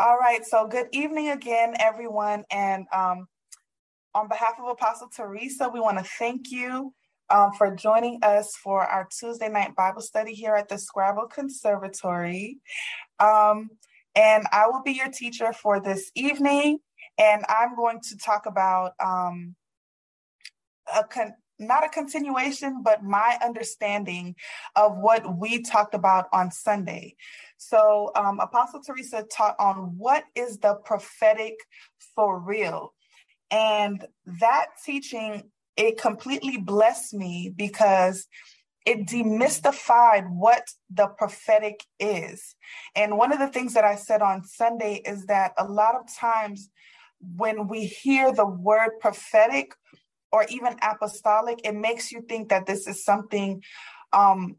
All right, so good evening again, everyone. And um, on behalf of Apostle Teresa, we want to thank you um, for joining us for our Tuesday night Bible study here at the Scribal Conservatory. Um, and I will be your teacher for this evening. And I'm going to talk about um, a con- not a continuation, but my understanding of what we talked about on Sunday. So, um, Apostle Teresa taught on what is the prophetic for real. And that teaching, it completely blessed me because it demystified what the prophetic is. And one of the things that I said on Sunday is that a lot of times when we hear the word prophetic, or even apostolic, it makes you think that this is something um,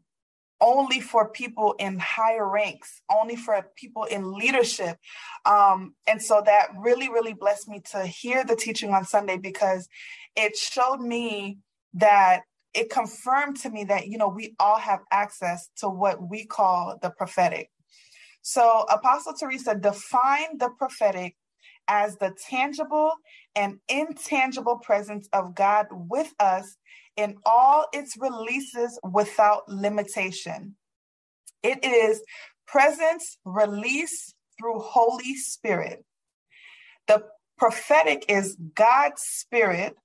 only for people in higher ranks, only for people in leadership. Um, and so that really, really blessed me to hear the teaching on Sunday because it showed me that it confirmed to me that, you know, we all have access to what we call the prophetic. So Apostle Teresa defined the prophetic as the tangible and intangible presence of God with us in all its releases without limitation. It is presence release through Holy Spirit. The prophetic is God's spirit,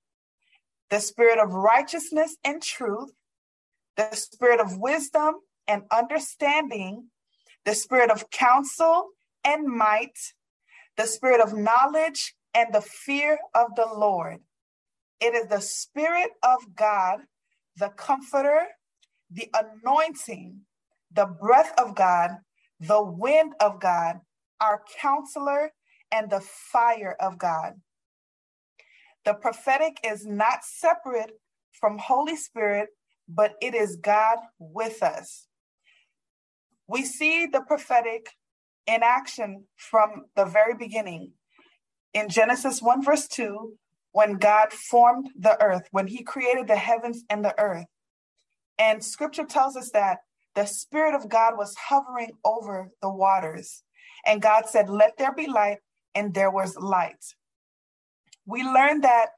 the spirit of righteousness and truth, the spirit of wisdom and understanding, the spirit of counsel and might, the spirit of knowledge and the fear of the Lord. It is the spirit of God, the comforter, the anointing, the breath of God, the wind of God, our counselor, and the fire of God. The prophetic is not separate from Holy Spirit, but it is God with us. We see the prophetic in action from the very beginning. In Genesis 1, verse 2, when God formed the earth, when he created the heavens and the earth. And scripture tells us that the Spirit of God was hovering over the waters. And God said, Let there be light, and there was light. We learned that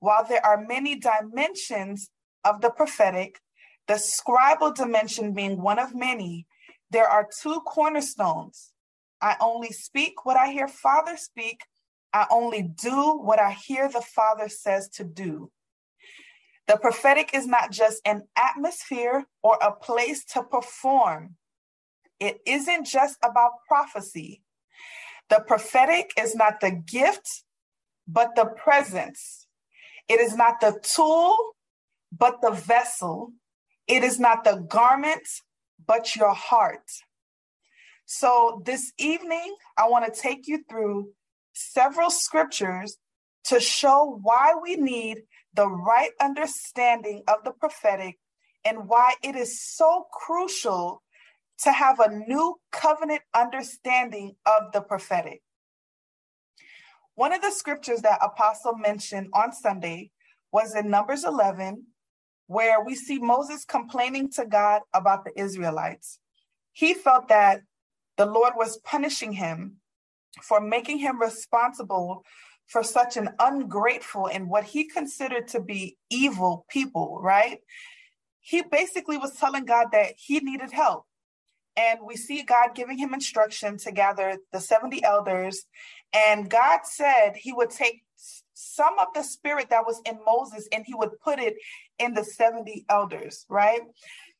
while there are many dimensions of the prophetic, the scribal dimension being one of many, there are two cornerstones I only speak what I hear Father speak. I only do what I hear the Father says to do. The prophetic is not just an atmosphere or a place to perform. It isn't just about prophecy. The prophetic is not the gift, but the presence. It is not the tool, but the vessel. It is not the garment, but your heart. So this evening, I want to take you through several scriptures to show why we need the right understanding of the prophetic and why it is so crucial to have a new covenant understanding of the prophetic. One of the scriptures that Apostle mentioned on Sunday was in Numbers 11, where we see Moses complaining to God about the Israelites. He felt that the Lord was punishing him for making him responsible for such an ungrateful and what he considered to be evil people, right? He basically was telling God that he needed help. And we see God giving him instruction to gather the 70 elders. And God said he would take some of the spirit that was in Moses and he would put it in the 70 elders, right?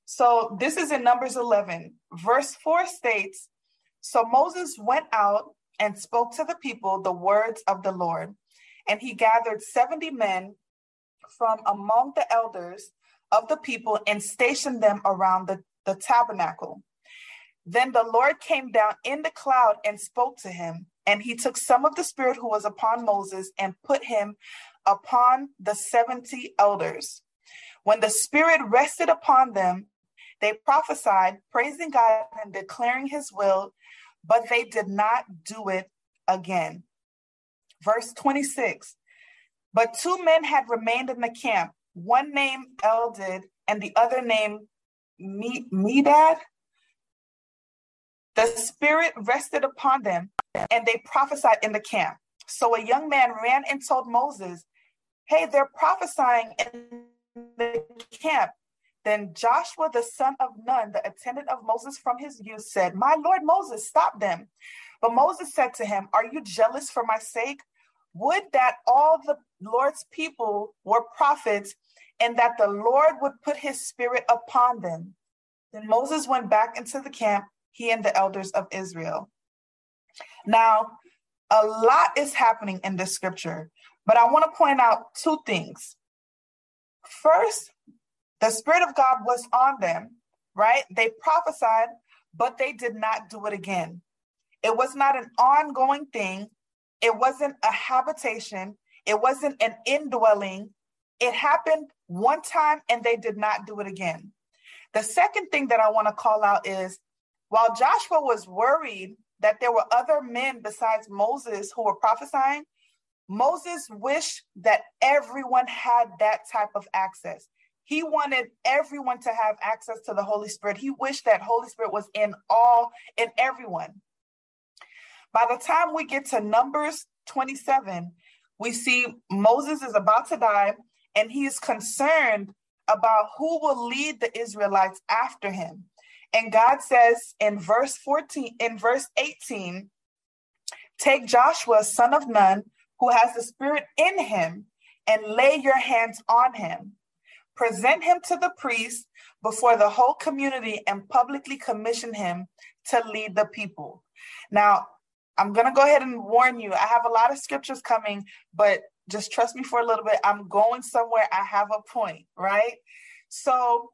So this is in Numbers 11. Verse 4 states, so Moses went out and spoke to the people the words of the Lord. And he gathered 70 men from among the elders of the people and stationed them around the, the tabernacle. Then the Lord came down in the cloud and spoke to him. And he took some of the spirit who was upon Moses and put him upon the 70 elders. When the spirit rested upon them, they prophesied, praising God and declaring his will but they did not do it again. Verse 26 But two men had remained in the camp, one named Eldad and the other named Medad. The Spirit rested upon them, and they prophesied in the camp. So a young man ran and told Moses, Hey, they're prophesying in the camp. Then Joshua, the son of Nun, the attendant of Moses from his youth, said, My Lord Moses, stop them. But Moses said to him, Are you jealous for my sake? Would that all the Lord's people were prophets and that the Lord would put his spirit upon them. Then Moses went back into the camp, he and the elders of Israel. Now, a lot is happening in this scripture, but I want to point out two things. First, the Spirit of God was on them, right? They prophesied, but they did not do it again. It was not an ongoing thing, it wasn't a habitation, it wasn't an indwelling. It happened one time and they did not do it again. The second thing that I want to call out is while Joshua was worried that there were other men besides Moses who were prophesying, Moses wished that everyone had that type of access. He wanted everyone to have access to the Holy Spirit. He wished that Holy Spirit was in all in everyone. By the time we get to Numbers 27, we see Moses is about to die and he is concerned about who will lead the Israelites after him. And God says in verse 14, in verse 18, take Joshua, son of Nun, who has the spirit in him, and lay your hands on him. Present him to the priest before the whole community and publicly commission him to lead the people. Now, I'm going to go ahead and warn you. I have a lot of scriptures coming, but just trust me for a little bit. I'm going somewhere. I have a point, right? So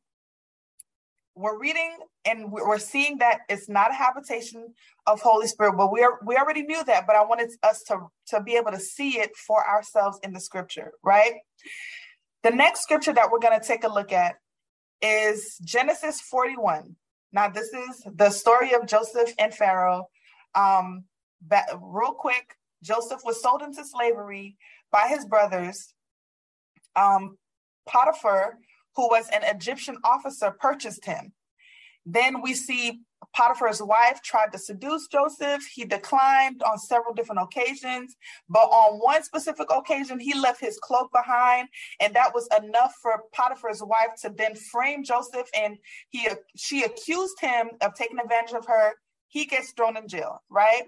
we're reading and we're seeing that it's not a habitation of Holy Spirit, but we are, we already knew that, but I wanted us to, to be able to see it for ourselves in the scripture, right? The next scripture that we're going to take a look at is Genesis 41. Now, this is the story of Joseph and Pharaoh. Um, but real quick, Joseph was sold into slavery by his brothers. Um, Potiphar, who was an Egyptian officer, purchased him. Then we see Potiphar's wife tried to seduce Joseph. He declined on several different occasions, but on one specific occasion, he left his cloak behind, and that was enough for Potiphar's wife to then frame Joseph. And he she accused him of taking advantage of her. He gets thrown in jail, right?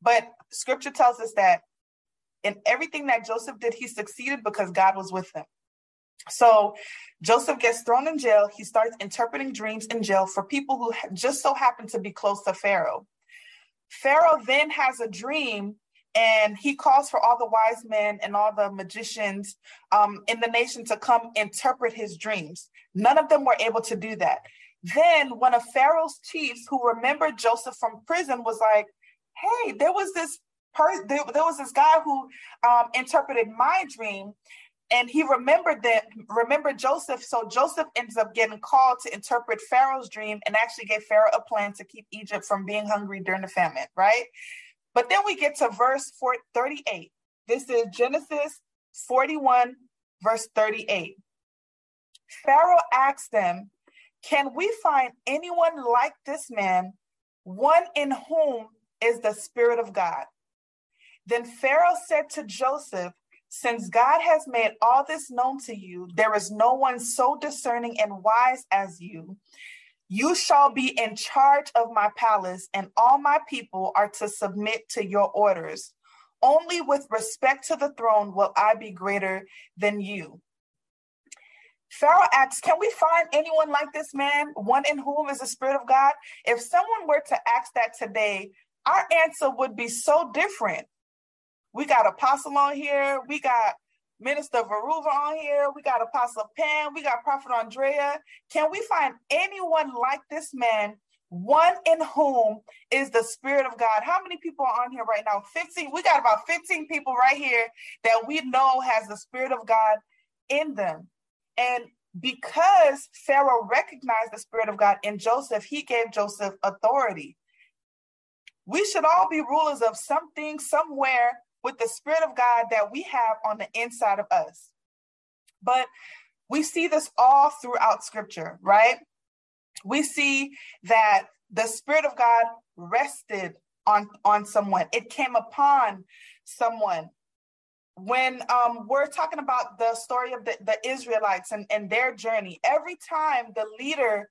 But Scripture tells us that in everything that Joseph did, he succeeded because God was with him. So Joseph gets thrown in jail. He starts interpreting dreams in jail for people who just so happen to be close to Pharaoh. Pharaoh then has a dream and he calls for all the wise men and all the magicians um, in the nation to come interpret his dreams. None of them were able to do that. Then one of Pharaoh's chiefs who remembered Joseph from prison was like, hey, there was this there, there was this guy who um, interpreted my dream and he remembered that remembered joseph. So joseph ends up getting called to interpret pharaoh's dream and actually gave pharaoh a plan to keep egypt from being hungry during the famine right? But then we get to verse 38 this is genesis 41 verse 38 pharaoh asked them can we find anyone like this man one in whom is the spirit of god? Then pharaoh said to joseph since God has made all this known to you, there is no one so discerning and wise as you. You shall be in charge of my palace, and all my people are to submit to your orders. Only with respect to the throne will I be greater than you. Pharaoh asks, Can we find anyone like this man, one in whom is the Spirit of God? If someone were to ask that today, our answer would be so different. We got Apostle on here. We got Minister Varuva on here. We got Apostle Pam. We got Prophet Andrea. Can we find anyone like this man, one in whom is the Spirit of God? How many people are on here right now? 15. We got about 15 people right here that we know has the Spirit of God in them. And because Pharaoh recognized the Spirit of God in Joseph, he gave Joseph authority. We should all be rulers of something, somewhere, with the Spirit of God that we have on the inside of us. But we see this all throughout Scripture, right? We see that the Spirit of God rested on, on someone, it came upon someone. When um, we're talking about the story of the, the Israelites and, and their journey, every time the leader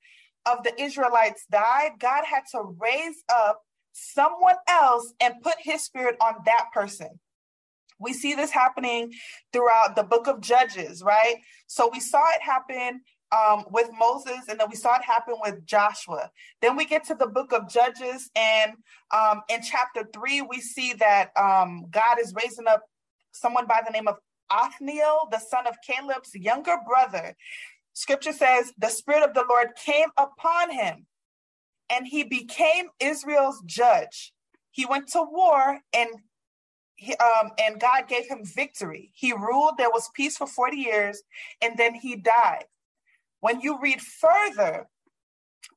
of the Israelites died, God had to raise up someone else and put his spirit on that person. We see this happening throughout the book of Judges, right? So we saw it happen um, with Moses, and then we saw it happen with Joshua. Then we get to the book of Judges, and um, in chapter three, we see that um, God is raising up someone by the name of Othniel, the son of Caleb's younger brother. Scripture says, The Spirit of the Lord came upon him, and he became Israel's judge. He went to war and he, um, and God gave him victory. He ruled, there was peace for 40 years, and then he died. When you read further,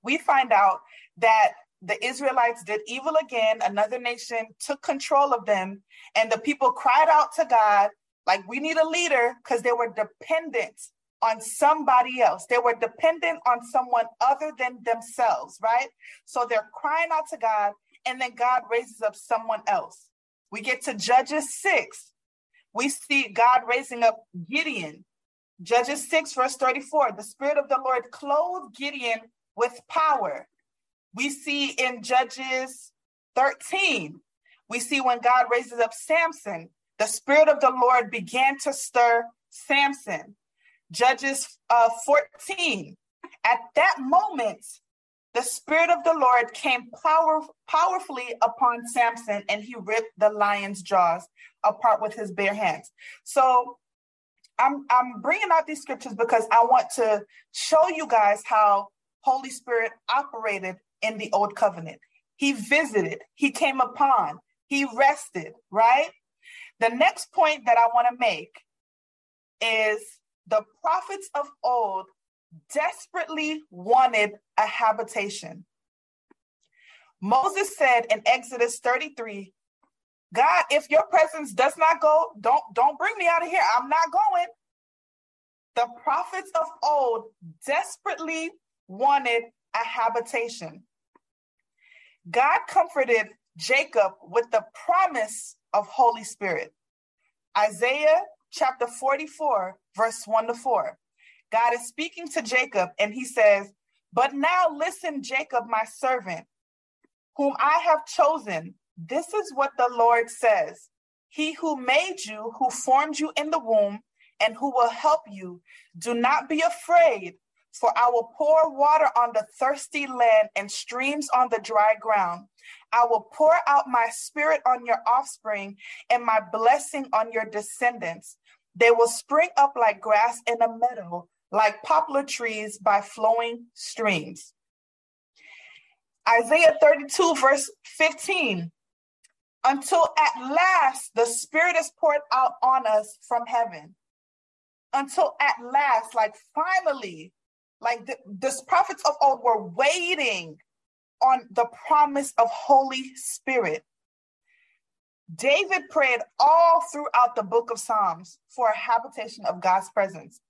we find out that the Israelites did evil again. Another nation took control of them, and the people cried out to God, like, we need a leader, because they were dependent on somebody else. They were dependent on someone other than themselves, right? So they're crying out to God, and then God raises up someone else. We get to Judges 6. We see God raising up Gideon. Judges 6, verse 34 the Spirit of the Lord clothed Gideon with power. We see in Judges 13, we see when God raises up Samson, the Spirit of the Lord began to stir Samson. Judges uh, 14, at that moment, the Spirit of the Lord came power, powerfully upon Samson and he ripped the lion's jaws apart with his bare hands. So I'm, I'm bringing out these scriptures because I want to show you guys how Holy Spirit operated in the old covenant. He visited, he came upon, he rested, right? The next point that I want to make is the prophets of old desperately wanted a habitation. Moses said in Exodus 33, God, if your presence does not go, don't don't bring me out of here. I'm not going. The prophets of old desperately wanted a habitation. God comforted Jacob with the promise of Holy Spirit. Isaiah chapter 44, verse 1 to 4. God is speaking to Jacob and he says, But now listen, Jacob, my servant, whom I have chosen. This is what the Lord says He who made you, who formed you in the womb, and who will help you, do not be afraid, for I will pour water on the thirsty land and streams on the dry ground. I will pour out my spirit on your offspring and my blessing on your descendants. They will spring up like grass in a meadow like poplar trees by flowing streams. Isaiah 32, verse 15. Until at last the Spirit is poured out on us from heaven. Until at last, like finally, like the, the prophets of old were waiting on the promise of Holy Spirit. David prayed all throughout the book of Psalms for a habitation of God's presence.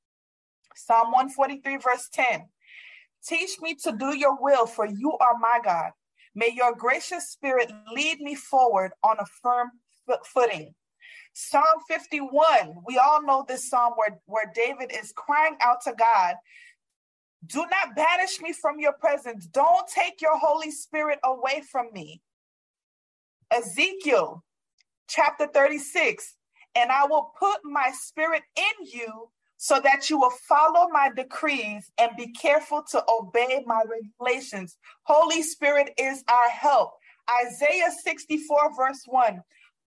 Psalm 143, verse 10. Teach me to do your will, for you are my God. May your gracious spirit lead me forward on a firm footing. Psalm 51, we all know this psalm where, where David is crying out to God Do not banish me from your presence. Don't take your Holy Spirit away from me. Ezekiel chapter 36, and I will put my spirit in you so that you will follow my decrees and be careful to obey my regulations. Holy Spirit is our help. Isaiah 64, verse 1.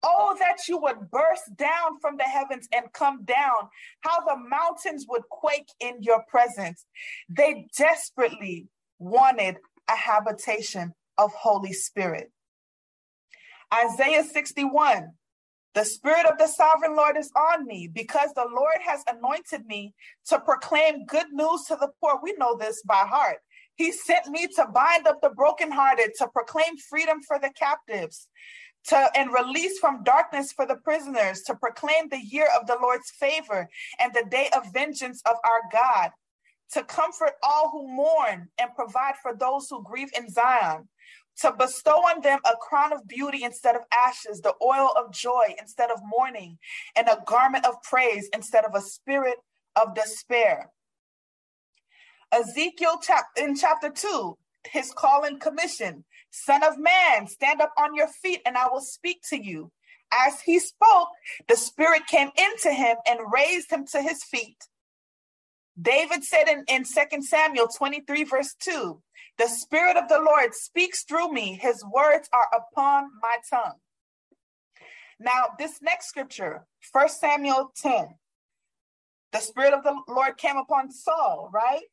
Oh, that you would burst down from the heavens and come down, how the mountains would quake in your presence. They desperately wanted a habitation of Holy Spirit. Isaiah 61, the Spirit of the Sovereign Lord is on me because the Lord has anointed me to proclaim good news to the poor. We know this by heart. He sent me to bind up the brokenhearted, to proclaim freedom for the captives, to and release from darkness for the prisoners, to proclaim the year of the Lord's favor and the day of vengeance of our God, to comfort all who mourn and provide for those who grieve in Zion, to bestow on them a crown of beauty instead of ashes, the oil of joy instead of mourning, and a garment of praise instead of a spirit of despair. Ezekiel in chapter 2, his call and commission Son of man, stand up on your feet, and I will speak to you. As he spoke, the Spirit came into him and raised him to his feet. David said in, in 2 Samuel 23, verse 2, The Spirit of the Lord speaks through me, his words are upon my tongue. Now, this next scripture, 1 Samuel 10, the Spirit of the Lord came upon Saul, right?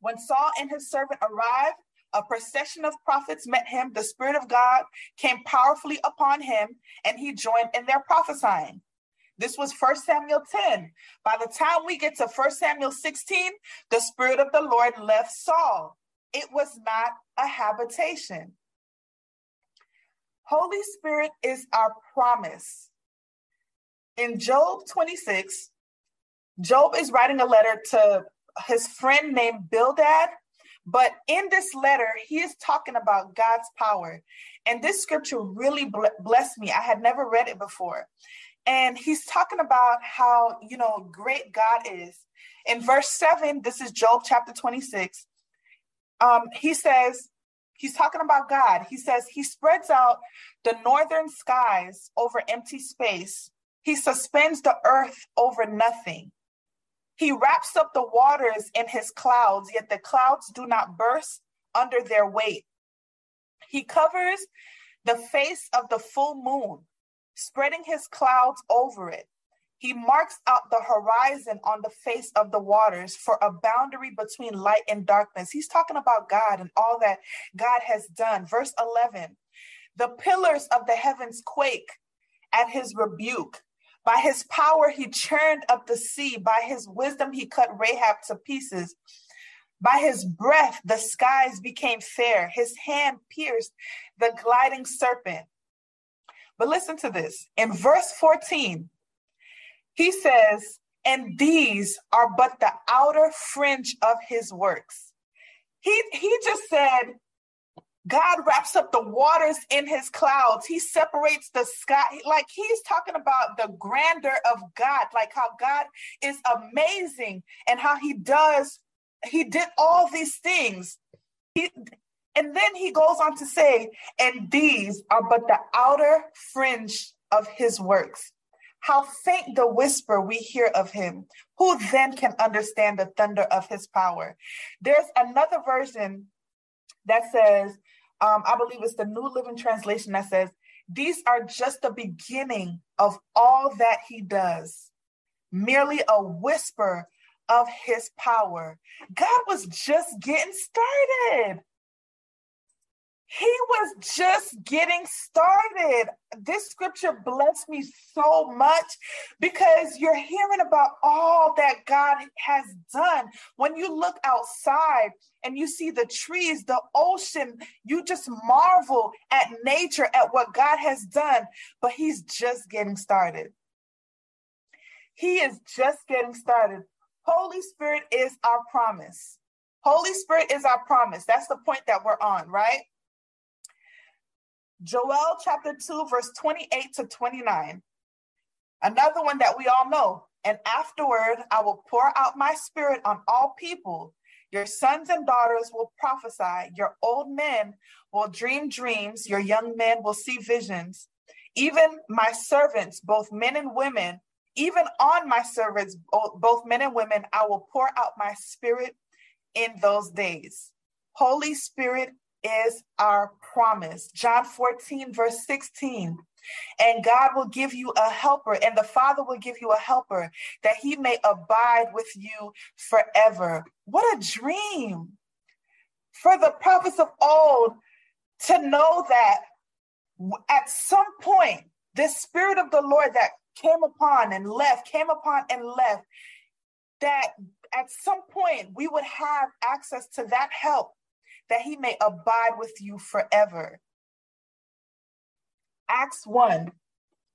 When Saul and his servant arrived, a procession of prophets met him. The Spirit of God came powerfully upon him, and he joined in their prophesying. This was 1 Samuel 10. By the time we get to 1 Samuel 16, the Spirit of the Lord left Saul. It was not a habitation. Holy Spirit is our promise. In Job 26, Job is writing a letter to his friend named Bildad. But in this letter, he is talking about God's power. And this scripture really blessed me. I had never read it before. And he's talking about how, you know, great God is. In verse 7, this is Job chapter 26. Um, he says, he's talking about God. He says, He spreads out the northern skies over empty space, He suspends the earth over nothing. He wraps up the waters in his clouds, yet the clouds do not burst under their weight. He covers the face of the full moon, spreading his clouds over it. He marks out the horizon on the face of the waters for a boundary between light and darkness. He's talking about God and all that God has done. Verse 11 The pillars of the heavens quake at his rebuke. By his power, he churned up the sea. By his wisdom, he cut Rahab to pieces. By his breath, the skies became fair. His hand pierced the gliding serpent. But listen to this. In verse 14, he says, And these are but the outer fringe of his works. He, he just said, God wraps up the waters in his clouds. He separates the sky. Like he's talking about the grandeur of God, like how God is amazing and how he does, he did all these things. He, and then he goes on to say, and these are but the outer fringe of his works. How faint the whisper we hear of him. Who then can understand the thunder of his power? There's another version that says, um, I believe it's the New Living Translation that says, These are just the beginning of all that he does, merely a whisper of his power. God was just getting started. He was just getting started. This scripture blessed me so much because you're hearing about all that God has done. When you look outside and you see the trees, the ocean, you just marvel at nature, at what God has done, but He's just getting started. He is just getting started. Holy Spirit is our promise. Holy Spirit is our promise. That's the point that we're on, right? Joel chapter 2, verse 28 to 29. Another one that we all know. And afterward, I will pour out my spirit on all people. Your sons and daughters will prophesy. Your old men will dream dreams. Your young men will see visions. Even my servants, both men and women, even on my servants, both men and women, I will pour out my spirit in those days. Holy Spirit is our promise. John 14, verse 16. And God will give you a helper, and the Father will give you a helper that he may abide with you forever. What a dream for the prophets of old to know that at some point, the Spirit of the Lord that came upon and left, came upon and left, that at some point we would have access to that help that he may abide with you forever. Acts 1.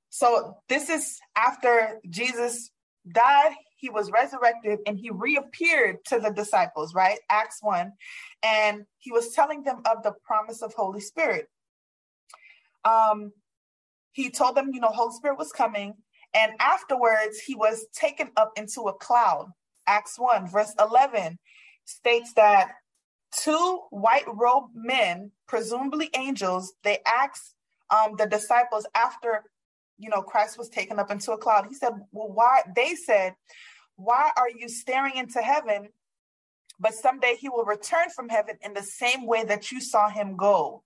So this is after Jesus died, he was resurrected and he reappeared to the disciples, right? Acts 1. And he was telling them of the promise of Holy Spirit. Um, he told them, you know, Holy Spirit was coming. And afterwards, he was taken up into a cloud. Acts 1, verse 11 states that two white robed men, presumably angels, they asked um, the disciples after you know Christ was taken up into a cloud. He said, "Well, why?" They said, "Why are you staring into heaven? But someday he will return from heaven in the same way that you saw him go."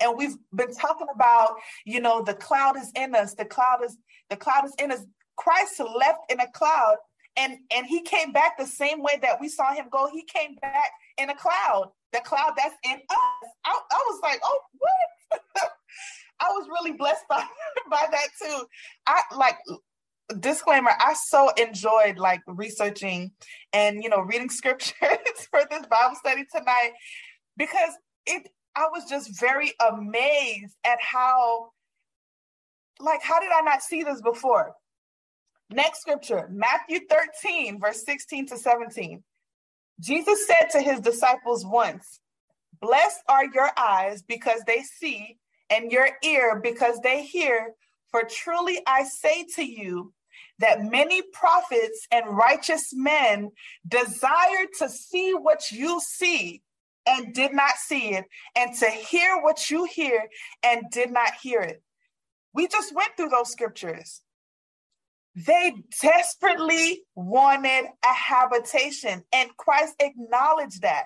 And we've been talking about, you know, the cloud is in us. The cloud is the cloud is in us. Christ left in a cloud and and he came back the same way that we saw him go. He came back in a cloud, the cloud that's in us. I, I was like, oh, what? I was really blessed by by that too. I like disclaimer i so enjoyed like researching and you know reading scriptures for this bible study tonight because it i was just very amazed at how like how did i not see this before next scripture matthew 13 verse 16 to 17 jesus said to his disciples once blessed are your eyes because they see and your ear because they hear. For truly I say to you that many prophets and righteous men desired to see what you see and did not see it, and to hear what you hear and did not hear it. We just went through those scriptures. They desperately wanted a habitation, and Christ acknowledged that.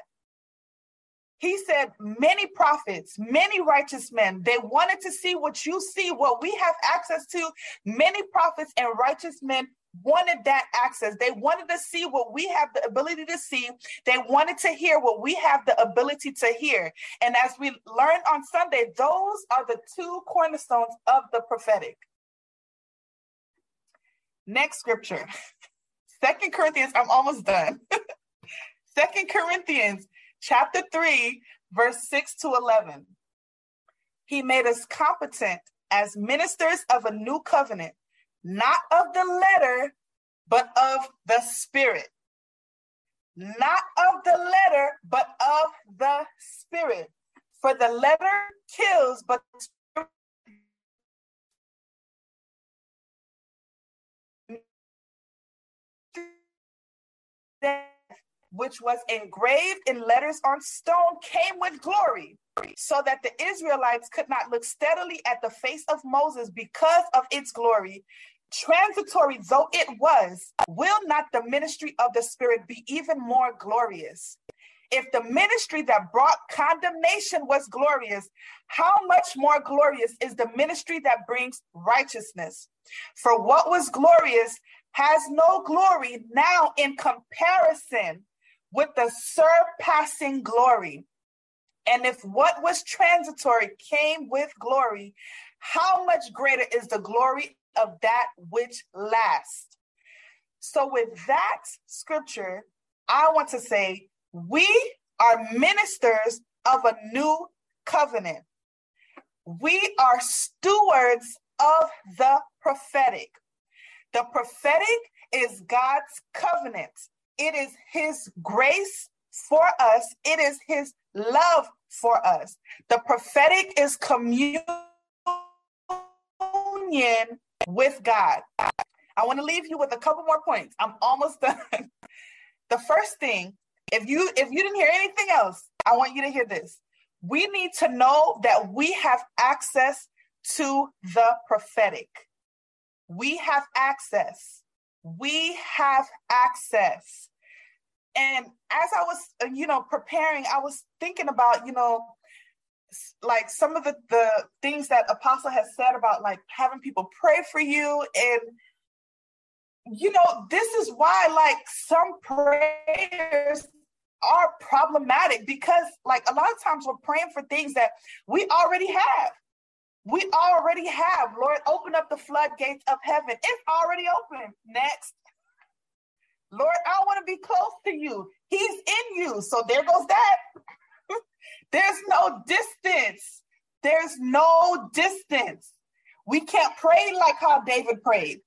He said, many prophets, many righteous men, they wanted to see what you see, what we have access to. Many prophets and righteous men wanted that access. They wanted to see what we have the ability to see. They wanted to hear what we have the ability to hear. And as we learned on Sunday, those are the two cornerstones of the prophetic. Next scripture. Second Corinthians, I'm almost done. Second Corinthians chapter 3, verse 6 to 11. He made us competent as ministers of a new covenant, not of the letter, but of the spirit. Not of the letter, but of the spirit. For the letter kills, but which was engraved in letters on stone, came with glory, so that the Israelites could not look steadily at the face of Moses because of its glory. Transitory though it was, will not the ministry of the Spirit be even more glorious? If the ministry that brought condemnation was glorious, how much more glorious is the ministry that brings righteousness? For what was glorious has no glory now in comparison with the surpassing glory. And if what was transitory came with glory, how much greater is the glory of that which lasts? So, with that scripture, I want to say we are ministers of a new covenant. We are stewards of the prophetic. The prophetic is God's covenant. It is His grace for us, it is His love for us. The prophetic is communion with God. I want to leave you with a couple more points. I'm almost done. the first thing, if you if you didn't hear anything else, I want you to hear this. We need to know that we have access to the prophetic. We have access we have access. And as I was, uh, you know, preparing, I was thinking about, you know, like some of the, the things that Apostle has said about like having people pray for you. And, you know, this is why like some prayers are problematic because like a lot of times we're praying for things that we already have. We already have. Lord, open up the floodgates of heaven. It's already open. Next. Lord, I want to be close to you. He's in you. So there goes that. There's no distance. There's no distance. We can't pray like how David prayed.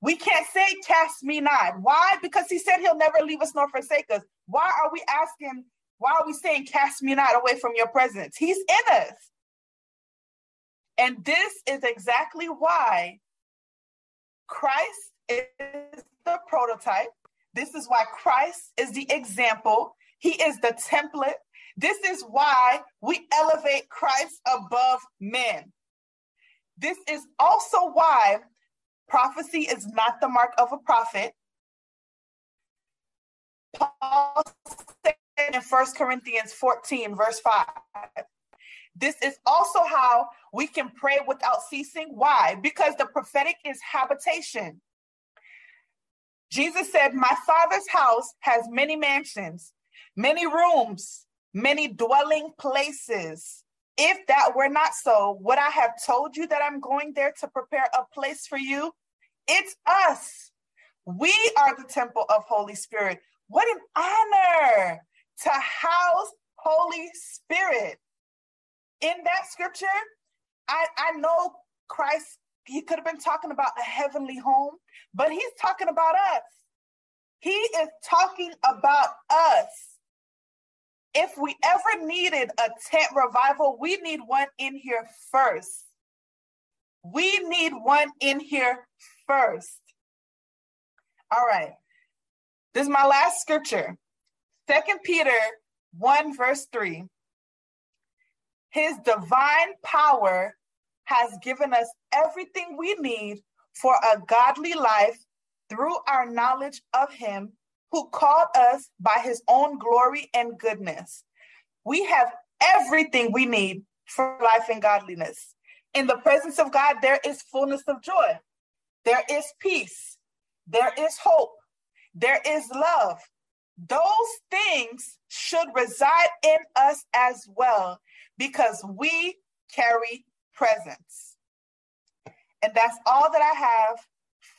We can't say, Cast me not. Why? Because he said he'll never leave us nor forsake us. Why are we asking, why are we saying, Cast me not away from your presence? He's in us. And this is exactly why Christ is the prototype. This is why Christ is the example. He is the template. This is why we elevate Christ above men. This is also why prophecy is not the mark of a prophet. Paul said in 1 Corinthians 14, verse 5. This is also how we can pray without ceasing. Why? Because the prophetic is habitation. Jesus said, My father's house has many mansions, many rooms, many dwelling places. If that were not so, would I have told you that I'm going there to prepare a place for you? It's us. We are the temple of Holy Spirit. What an honor to house Holy Spirit. In that scripture, I, I know Christ, he could have been talking about a heavenly home, but he's talking about us. He is talking about us. If we ever needed a tent revival, we need one in here first. We need one in here first. All right. This is my last scripture. Second Peter 1 verse 3. His divine power has given us everything we need for a godly life through our knowledge of him who called us by his own glory and goodness. We have everything we need for life and godliness. In the presence of God, there is fullness of joy, there is peace, there is hope, there is love. Those things should reside in us as well because we carry presence. And that's all that I have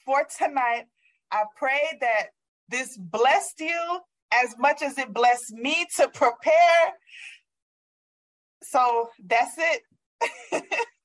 for tonight. I pray that this blessed you as much as it blessed me to prepare. So that's it.